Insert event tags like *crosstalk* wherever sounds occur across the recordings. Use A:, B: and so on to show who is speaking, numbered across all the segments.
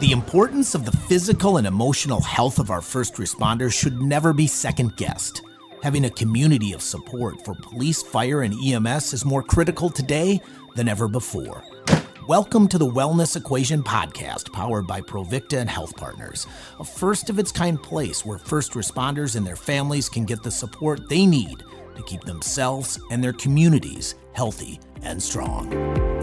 A: The importance of the physical and emotional health of our first responders should never be second guessed. Having a community of support for police, fire, and EMS is more critical today than ever before. Welcome to the Wellness Equation podcast, powered by Provicta and Health Partners, a first of its kind place where first responders and their families can get the support they need to keep themselves and their communities healthy and strong.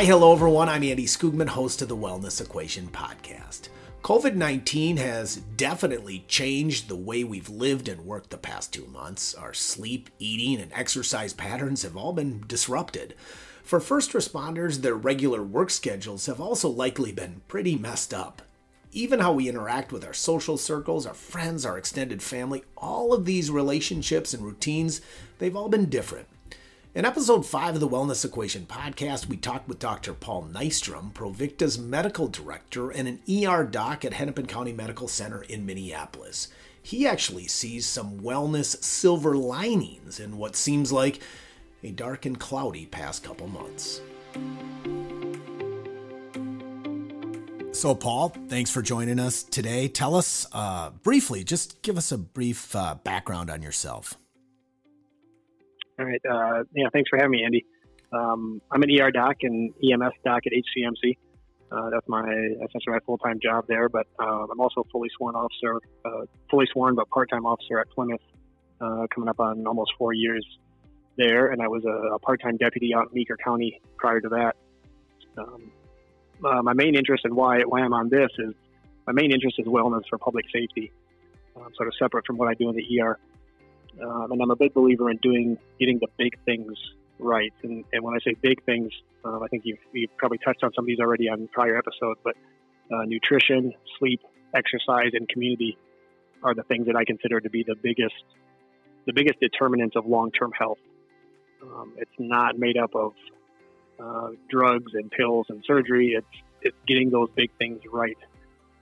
A: Hi, hello, everyone. I'm Andy Skoogman, host of the Wellness Equation podcast. COVID 19 has definitely changed the way we've lived and worked the past two months. Our sleep, eating, and exercise patterns have all been disrupted. For first responders, their regular work schedules have also likely been pretty messed up. Even how we interact with our social circles, our friends, our extended family, all of these relationships and routines, they've all been different. In episode 5 of the Wellness Equation podcast, we talked with Dr. Paul Nystrom, Provicta's medical director and an ER doc at Hennepin County Medical Center in Minneapolis. He actually sees some wellness silver linings in what seems like a dark and cloudy past couple months. So, Paul, thanks for joining us today. Tell us uh, briefly, just give us a brief uh, background on yourself.
B: All right. Uh, yeah, thanks for having me, Andy. Um, I'm an ER doc and EMS doc at HCMC. Uh, that's my essentially my full time job there. But uh, I'm also a fully sworn officer, uh, fully sworn but part time officer at Plymouth, uh, coming up on almost four years there. And I was a, a part time deputy out in Meeker County prior to that. Um, uh, my main interest and why why I'm on this is my main interest is wellness for public safety, um, sort of separate from what I do in the ER. Um, and I'm a big believer in doing getting the big things right. And, and when I say big things, um, I think you've, you've probably touched on some of these already on prior episodes, but uh, nutrition, sleep, exercise, and community are the things that I consider to be the biggest the biggest determinants of long term health. Um, it's not made up of uh, drugs and pills and surgery. It's it's getting those big things right,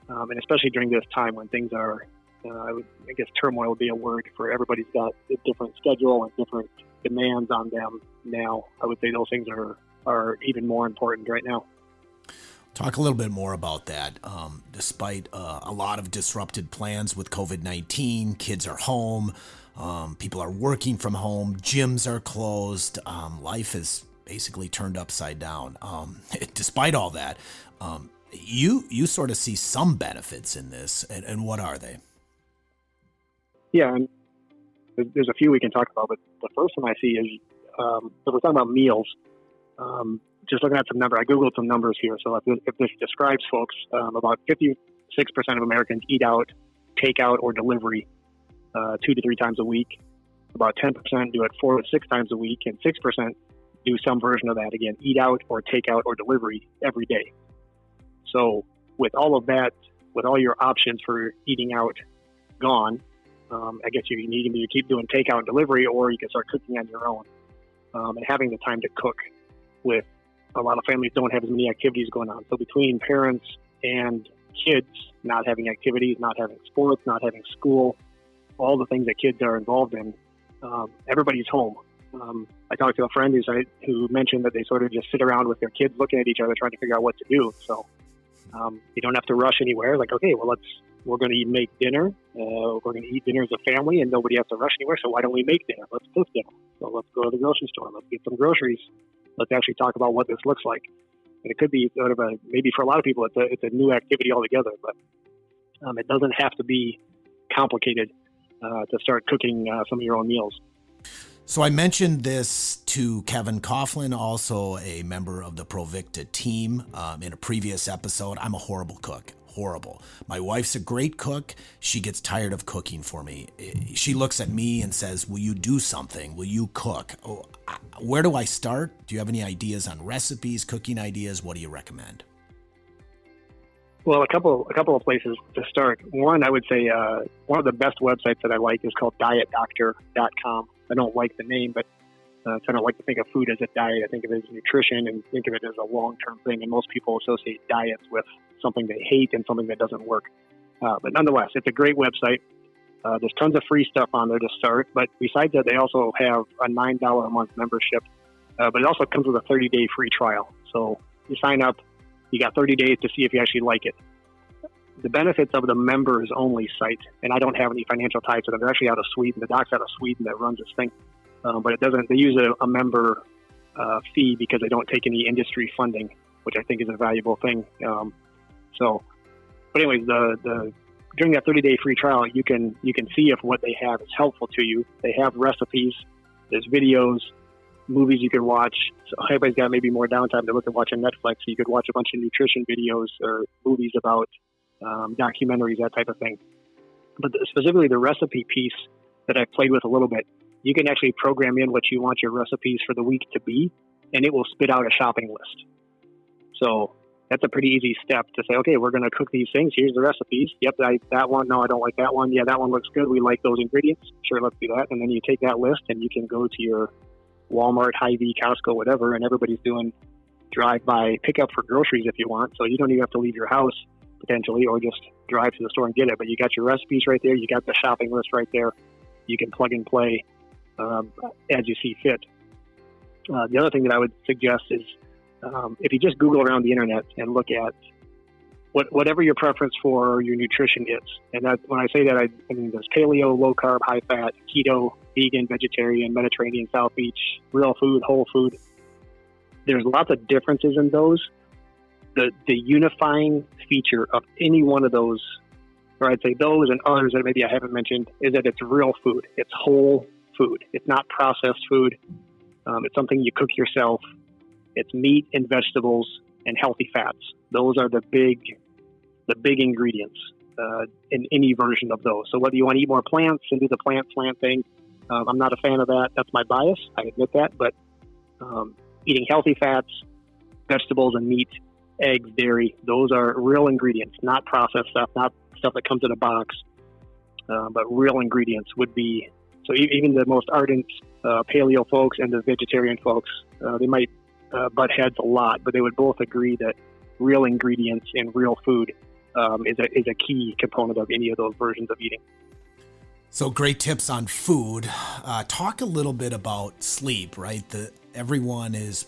B: um, and especially during this time when things are uh, I, would, I guess turmoil would be a word for everybody's got a different schedule and different demands on them now. I would say those things are, are even more important right now.
A: Talk a little bit more about that. Um, despite uh, a lot of disrupted plans with COVID 19, kids are home, um, people are working from home, gyms are closed, um, life is basically turned upside down. Um, *laughs* despite all that, um, you you sort of see some benefits in this, and, and what are they?
B: Yeah, and there's a few we can talk about, but the first one I see is um, so we're talking about meals. Um, just looking at some numbers, I googled some numbers here. So if, if this describes folks, um, about 56% of Americans eat out, take out, or delivery uh, two to three times a week. About 10% do it four to six times a week, and 6% do some version of that again, eat out or take out or delivery every day. So with all of that, with all your options for eating out gone, um, I guess you, you need to keep doing takeout and delivery, or you can start cooking on your own. Um, and having the time to cook with a lot of families don't have as many activities going on. So between parents and kids not having activities, not having sports, not having school, all the things that kids are involved in, um, everybody's home. Um, I talked to a friend who's, who mentioned that they sort of just sit around with their kids looking at each other trying to figure out what to do. So um, you don't have to rush anywhere. Like, okay, well, let's we're going to make dinner. Uh, we're going to eat dinner as a family, and nobody has to rush anywhere. So why don't we make dinner? Let's cook dinner. So let's go to the grocery store. Let's get some groceries. Let's actually talk about what this looks like. And it could be sort of a maybe for a lot of people it's a it's a new activity altogether, but um, it doesn't have to be complicated uh, to start cooking uh, some of your own meals.
A: So I mentioned this to Kevin Coughlin, also a member of the Provicta team, um, in a previous episode. I'm a horrible cook horrible. My wife's a great cook. She gets tired of cooking for me. She looks at me and says, Will you do something? Will you cook? Oh, where do I start? Do you have any ideas on recipes, cooking ideas? What do you recommend?
B: Well, a couple a couple of places to start. One, I would say uh, one of the best websites that I like is called DietDoctor.com. I don't like the name, but uh, so I don't like to think of food as a diet. I think of it as nutrition and think of it as a long term thing. And most people associate diets with something they hate and something that doesn't work. Uh, but nonetheless, it's a great website. Uh, there's tons of free stuff on there to start. But besides that, they also have a $9 a month membership uh, but it also comes with a 30 day free trial. So you sign up, you got 30 days to see if you actually like it. The benefits of the members only site, and I don't have any financial ties to them. They're actually out of Sweden. The doc's out of Sweden that runs this thing, um, but it doesn't. They use a, a member uh, fee because they don't take any industry funding, which I think is a valuable thing. Um, so, but anyways, the the during that 30 day free trial, you can you can see if what they have is helpful to you. They have recipes, there's videos, movies you can watch. So everybody's got maybe more downtime to look at watching Netflix. So you could watch a bunch of nutrition videos or movies about um, documentaries, that type of thing. But specifically the recipe piece that I played with a little bit, you can actually program in what you want your recipes for the week to be, and it will spit out a shopping list. So that's a pretty easy step to say, okay, we're going to cook these things. Here's the recipes. Yep, I, that one. No, I don't like that one. Yeah, that one looks good. We like those ingredients. Sure, let's do that. And then you take that list and you can go to your Walmart, Hy-Vee, Costco, whatever, and everybody's doing drive-by pickup for groceries if you want. So you don't even have to leave your house potentially, or just drive to the store and get it. But you got your recipes right there. You got the shopping list right there. You can plug and play um, as you see fit. Uh, the other thing that I would suggest is um, if you just Google around the internet and look at what, whatever your preference for your nutrition is, and that when I say that, I, I mean there's paleo, low carb, high fat, keto, vegan, vegetarian, Mediterranean, South Beach, real food, whole food. There's lots of differences in those. The the unifying feature of any one of those, or I'd say those and others that maybe I haven't mentioned, is that it's real food. It's whole food. It's not processed food. Um, it's something you cook yourself. It's meat and vegetables and healthy fats. Those are the big, the big ingredients uh, in any version of those. So whether you want to eat more plants and do the plant plant thing, um, I'm not a fan of that. That's my bias. I admit that. But um, eating healthy fats, vegetables, and meat, eggs, dairy, those are real ingredients, not processed stuff, not stuff that comes in a box, uh, but real ingredients would be. So even the most ardent uh, paleo folks and the vegetarian folks, uh, they might uh, butt heads a lot, but they would both agree that real ingredients in real food um, is, a, is a key component of any of those versions of eating.
A: So great tips on food. Uh, talk a little bit about sleep, right? The everyone is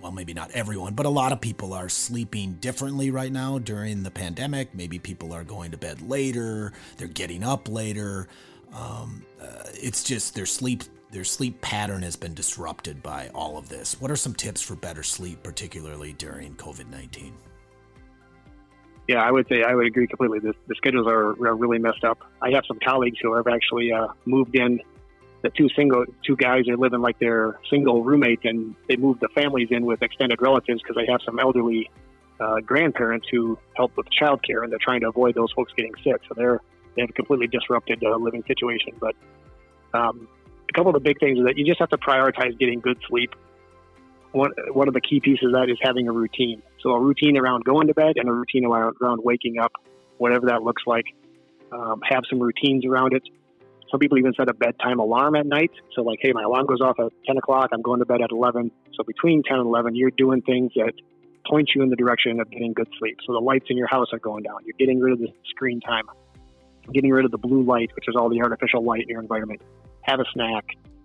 A: well, maybe not everyone, but a lot of people are sleeping differently right now during the pandemic. Maybe people are going to bed later, they're getting up later. Um, uh, it's just their sleep their sleep pattern has been disrupted by all of this. What are some tips for better sleep, particularly during COVID nineteen?
B: Yeah, I would say I would agree completely. The, the schedules are, are, really messed up. I have some colleagues who have actually uh, moved in. The two single two guys are living like they're single roommates, and they moved the families in with extended relatives because they have some elderly uh, grandparents who help with childcare, and they're trying to avoid those folks getting sick. So they're they have completely disrupted uh, living situation. But um, a couple of the big things is that you just have to prioritize getting good sleep one, one of the key pieces of that is having a routine. So a routine around going to bed and a routine around, around waking up, whatever that looks like. Um, have some routines around it. Some people even set a bedtime alarm at night. So like, hey, my alarm goes off at 10 o'clock. I'm going to bed at 11. So between 10 and 11, you're doing things that point you in the direction of getting good sleep. So the lights in your house are going down. You're getting rid of the screen time, getting rid of the blue light, which is all the artificial light in your environment. Have a snack,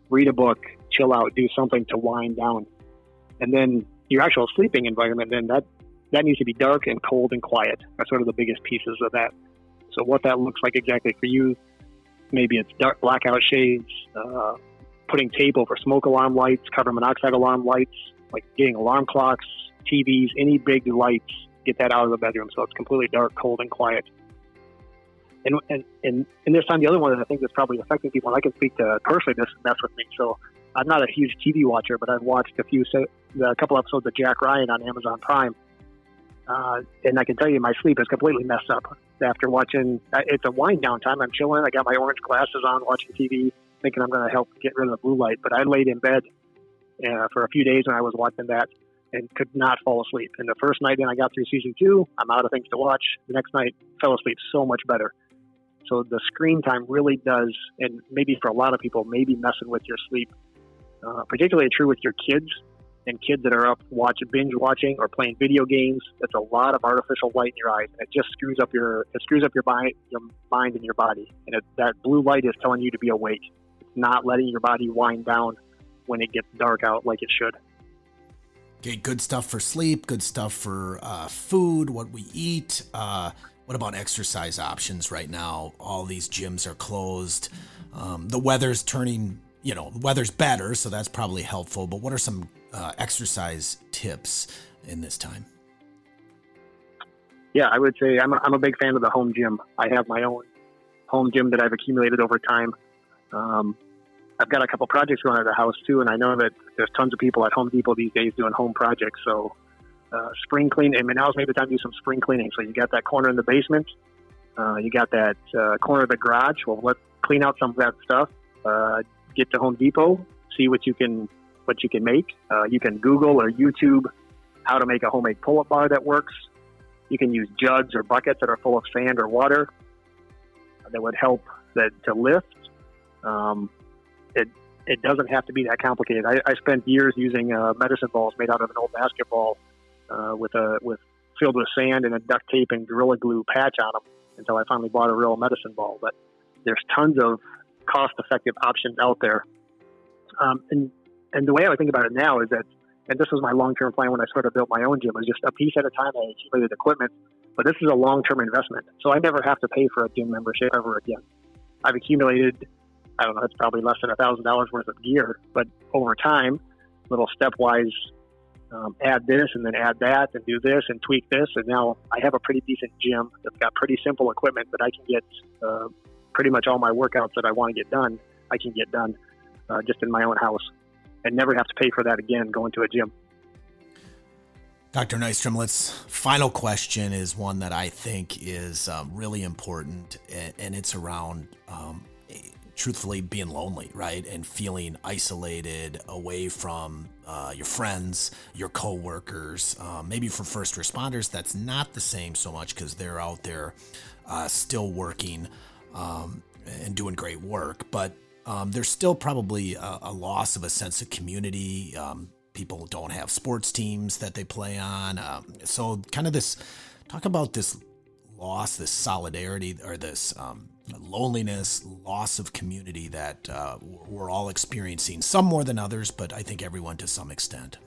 B: read a book, chill out, do something to wind down and then your actual sleeping environment, then that that needs to be dark and cold and quiet. That's sort of the biggest pieces of that. So what that looks like exactly for you, maybe it's dark blackout shades, uh, putting tape over smoke alarm lights, carbon monoxide alarm lights, like getting alarm clocks, TVs, any big lights. Get that out of the bedroom so it's completely dark, cold, and quiet. And and and, this time, the other one that I think is probably affecting people, and I can speak to personally, this mess with me. So I'm not a huge TV watcher, but I've watched a few, a couple episodes of Jack Ryan on Amazon Prime, uh, and I can tell you my sleep is completely messed up after watching. Uh, it's a wind down time. I'm chilling. I got my orange glasses on, watching TV, thinking I'm going to help get rid of the blue light. But I laid in bed uh, for a few days when I was watching that and could not fall asleep. And the first night, then I got through season two. I'm out of things to watch. The next night, fell asleep so much better. So the screen time really does, and maybe for a lot of people, maybe messing with your sleep uh, particularly true with your kids and kids that are up watching binge watching or playing video games. That's a lot of artificial light in your eyes, and it just screws up your it screws up your mind, your mind and your body. And it, that blue light is telling you to be awake. It's not letting your body wind down when it gets dark out like it should.
A: Okay, good stuff for sleep, good stuff for uh, food, what we eat. Uh, what about exercise options right now? All these gyms are closed. Um, the weather's turning, you know, the weather's better, so that's probably helpful. But what are some uh, exercise tips in this time?
B: Yeah, I would say I'm a, I'm a big fan of the home gym. I have my own home gym that I've accumulated over time. Um, I've got a couple projects going at the house too, and I know that there's tons of people at Home Depot these days doing home projects. So uh, spring cleaning. Mean, now's maybe the time to do some spring cleaning. So you got that corner in the basement, uh, you got that uh, corner of the garage. Well, let's clean out some of that stuff. Uh, get to Home Depot, see what you can what you can make. Uh, you can Google or YouTube how to make a homemade pull-up bar that works. You can use jugs or buckets that are full of sand or water that would help that to lift. Um, it it doesn't have to be that complicated. I, I spent years using uh, medicine balls made out of an old basketball uh, with a with filled with sand and a duct tape and gorilla glue patch on them until I finally bought a real medicine ball. But there's tons of cost effective options out there. Um, and and the way I would think about it now is that, and this was my long term plan when I sort of built my own gym, was just a piece at a time. I accumulated equipment, but this is a long term investment, so I never have to pay for a gym membership ever again. I've accumulated, I don't know, it's probably less than a thousand dollars worth of gear, but over time, little stepwise um, add this and then add that and do this and tweak this. And now I have a pretty decent gym that's got pretty simple equipment that I can get uh, pretty much all my workouts that I want to get done. I can get done uh, just in my own house and never have to pay for that again going to a gym.
A: Dr. Nystrom, let's final question is one that I think is um, really important, and, and it's around um, truthfully being lonely, right? And feeling isolated away from uh, your friends, your coworkers. Um, maybe for first responders, that's not the same so much because they're out there uh, still working um, and doing great work. But um, there's still probably a, a, loss of a sense of community. Um, people don't have sports teams that they play on. Um, so, kind of this talk about this loss, this solidarity, or this um, loneliness, loss of community that uh, we're all experiencing, some more than others, but I think everyone to some extent.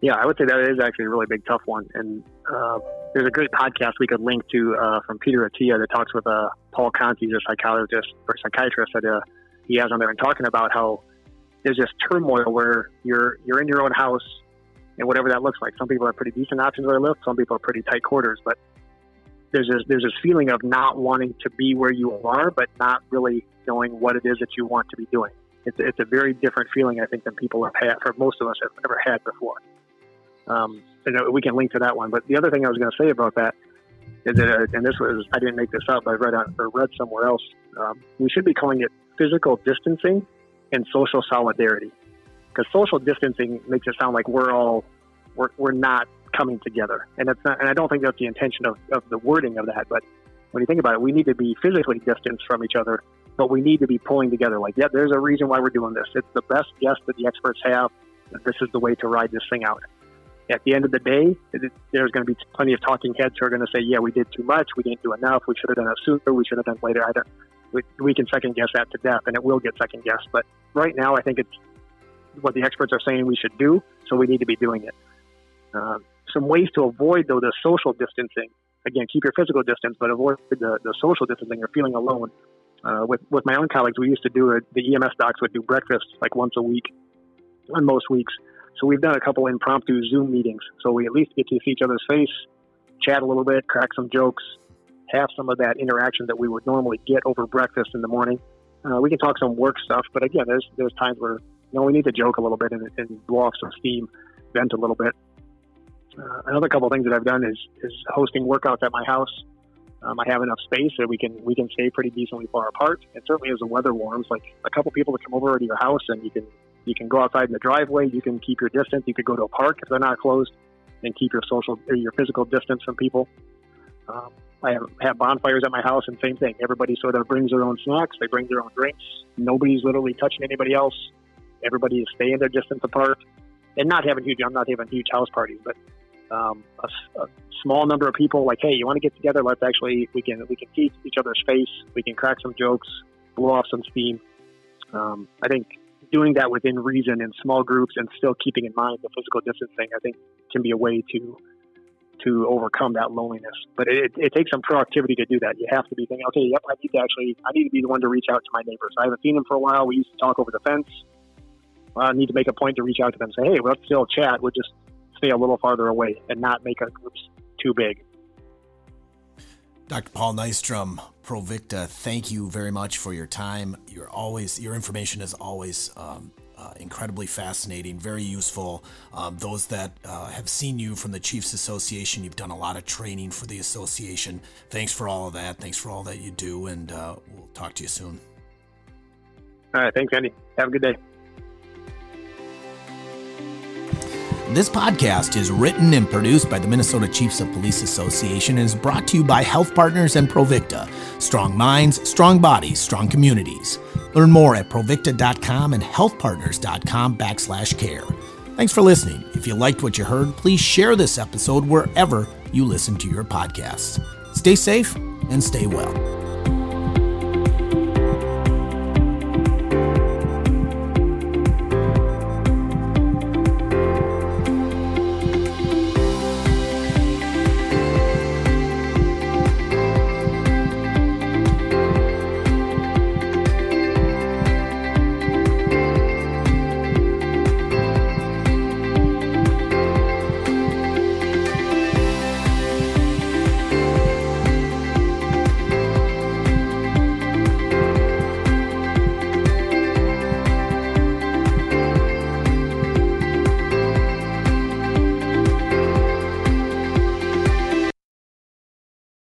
B: Yeah, I would say that is actually a really big, tough one. And uh, there's a great podcast we could link to uh, from Peter Attia that talks with uh, Paul Conti, a psychologist or psychiatrist that uh, he has on there, and talking about how there's this turmoil where you're you're in your own house and whatever that looks like. Some people have pretty decent options where they live. Some people are pretty tight quarters, but there's this there's this feeling of not wanting to be where you are, but not really knowing what it is that you want to be doing. It's it's a very different feeling, I think, than people have had, for most of us have ever had before. Um, and we can link to that one. But the other thing I was going to say about that is that, uh, and this was I didn't make this up, I read on or read somewhere else. Um, we should be calling it physical distancing and social solidarity, because social distancing makes it sound like we're all we're, we're not coming together. And it's not, and I don't think that's the intention of, of the wording of that. But when you think about it, we need to be physically distanced from each other, but we need to be pulling together. Like, yeah, there's a reason why we're doing this. It's the best guess that the experts have. This is the way to ride this thing out. At the end of the day, there's going to be plenty of talking heads who are going to say, "Yeah, we did too much. We didn't do enough. We should have done it sooner. We should have done later." Don't, we, we can second guess that to death, and it will get second guessed. But right now, I think it's what the experts are saying we should do, so we need to be doing it. Uh, some ways to avoid though the social distancing. Again, keep your physical distance, but avoid the, the social distancing or feeling alone. Uh, with with my own colleagues, we used to do it. The EMS docs would do breakfast like once a week, on most weeks. So we've done a couple impromptu Zoom meetings. So we at least get to see each other's face, chat a little bit, crack some jokes, have some of that interaction that we would normally get over breakfast in the morning. Uh, we can talk some work stuff, but again, there's there's times where you know we need to joke a little bit and, and blow off some steam, vent a little bit. Uh, another couple things that I've done is is hosting workouts at my house. Um, I have enough space that we can we can stay pretty decently far apart. And certainly as the weather warms, like a couple people to come over to your house and you can you can go outside in the driveway. You can keep your distance. You could go to a park if they're not closed, and keep your social or your physical distance from people. Um, I have, have bonfires at my house, and same thing. Everybody sort of brings their own snacks. They bring their own drinks. Nobody's literally touching anybody else. Everybody is staying their distance apart, and not having huge. I'm not having huge house parties, but um, a, a, small number of people like, hey, you want to get together? Let's actually we can we can see each other's face. We can crack some jokes, blow off some steam. Um, I think doing that within reason in small groups and still keeping in mind the physical distancing, I think can be a way to to overcome that loneliness. But it, it takes some proactivity to do that. You have to be thinking, okay, yep, I need to actually, I need to be the one to reach out to my neighbors. I haven't seen them for a while. We used to talk over the fence. I need to make a point to reach out to them. Say, hey, let's still chat. We'll just stay a little farther away and not make our groups too big.
A: Dr. Paul Nystrom, Provicta, thank you very much for your time. You're always your information is always um, uh, incredibly fascinating, very useful. Um, those that uh, have seen you from the Chiefs Association, you've done a lot of training for the association. Thanks for all of that. Thanks for all that you do, and uh, we'll talk to you soon.
B: All right, thanks, Andy. Have a good day.
A: This podcast is written and produced by the Minnesota Chiefs of Police Association and is brought to you by Health Partners and Provicta. Strong minds, strong bodies, strong communities. Learn more at provicta.com and healthpartners.com backslash care. Thanks for listening. If you liked what you heard, please share this episode wherever you listen to your podcasts. Stay safe and stay well.